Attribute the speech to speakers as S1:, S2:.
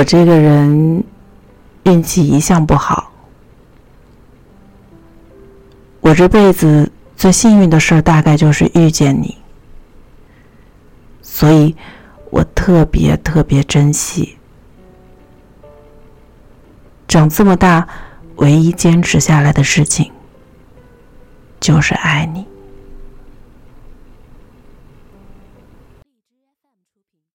S1: 我这个人运气一向不好我这辈子最幸运的事大概就是遇见你。所以我特别特别珍惜。长这么大唯一坚持下来的事情就是爱你。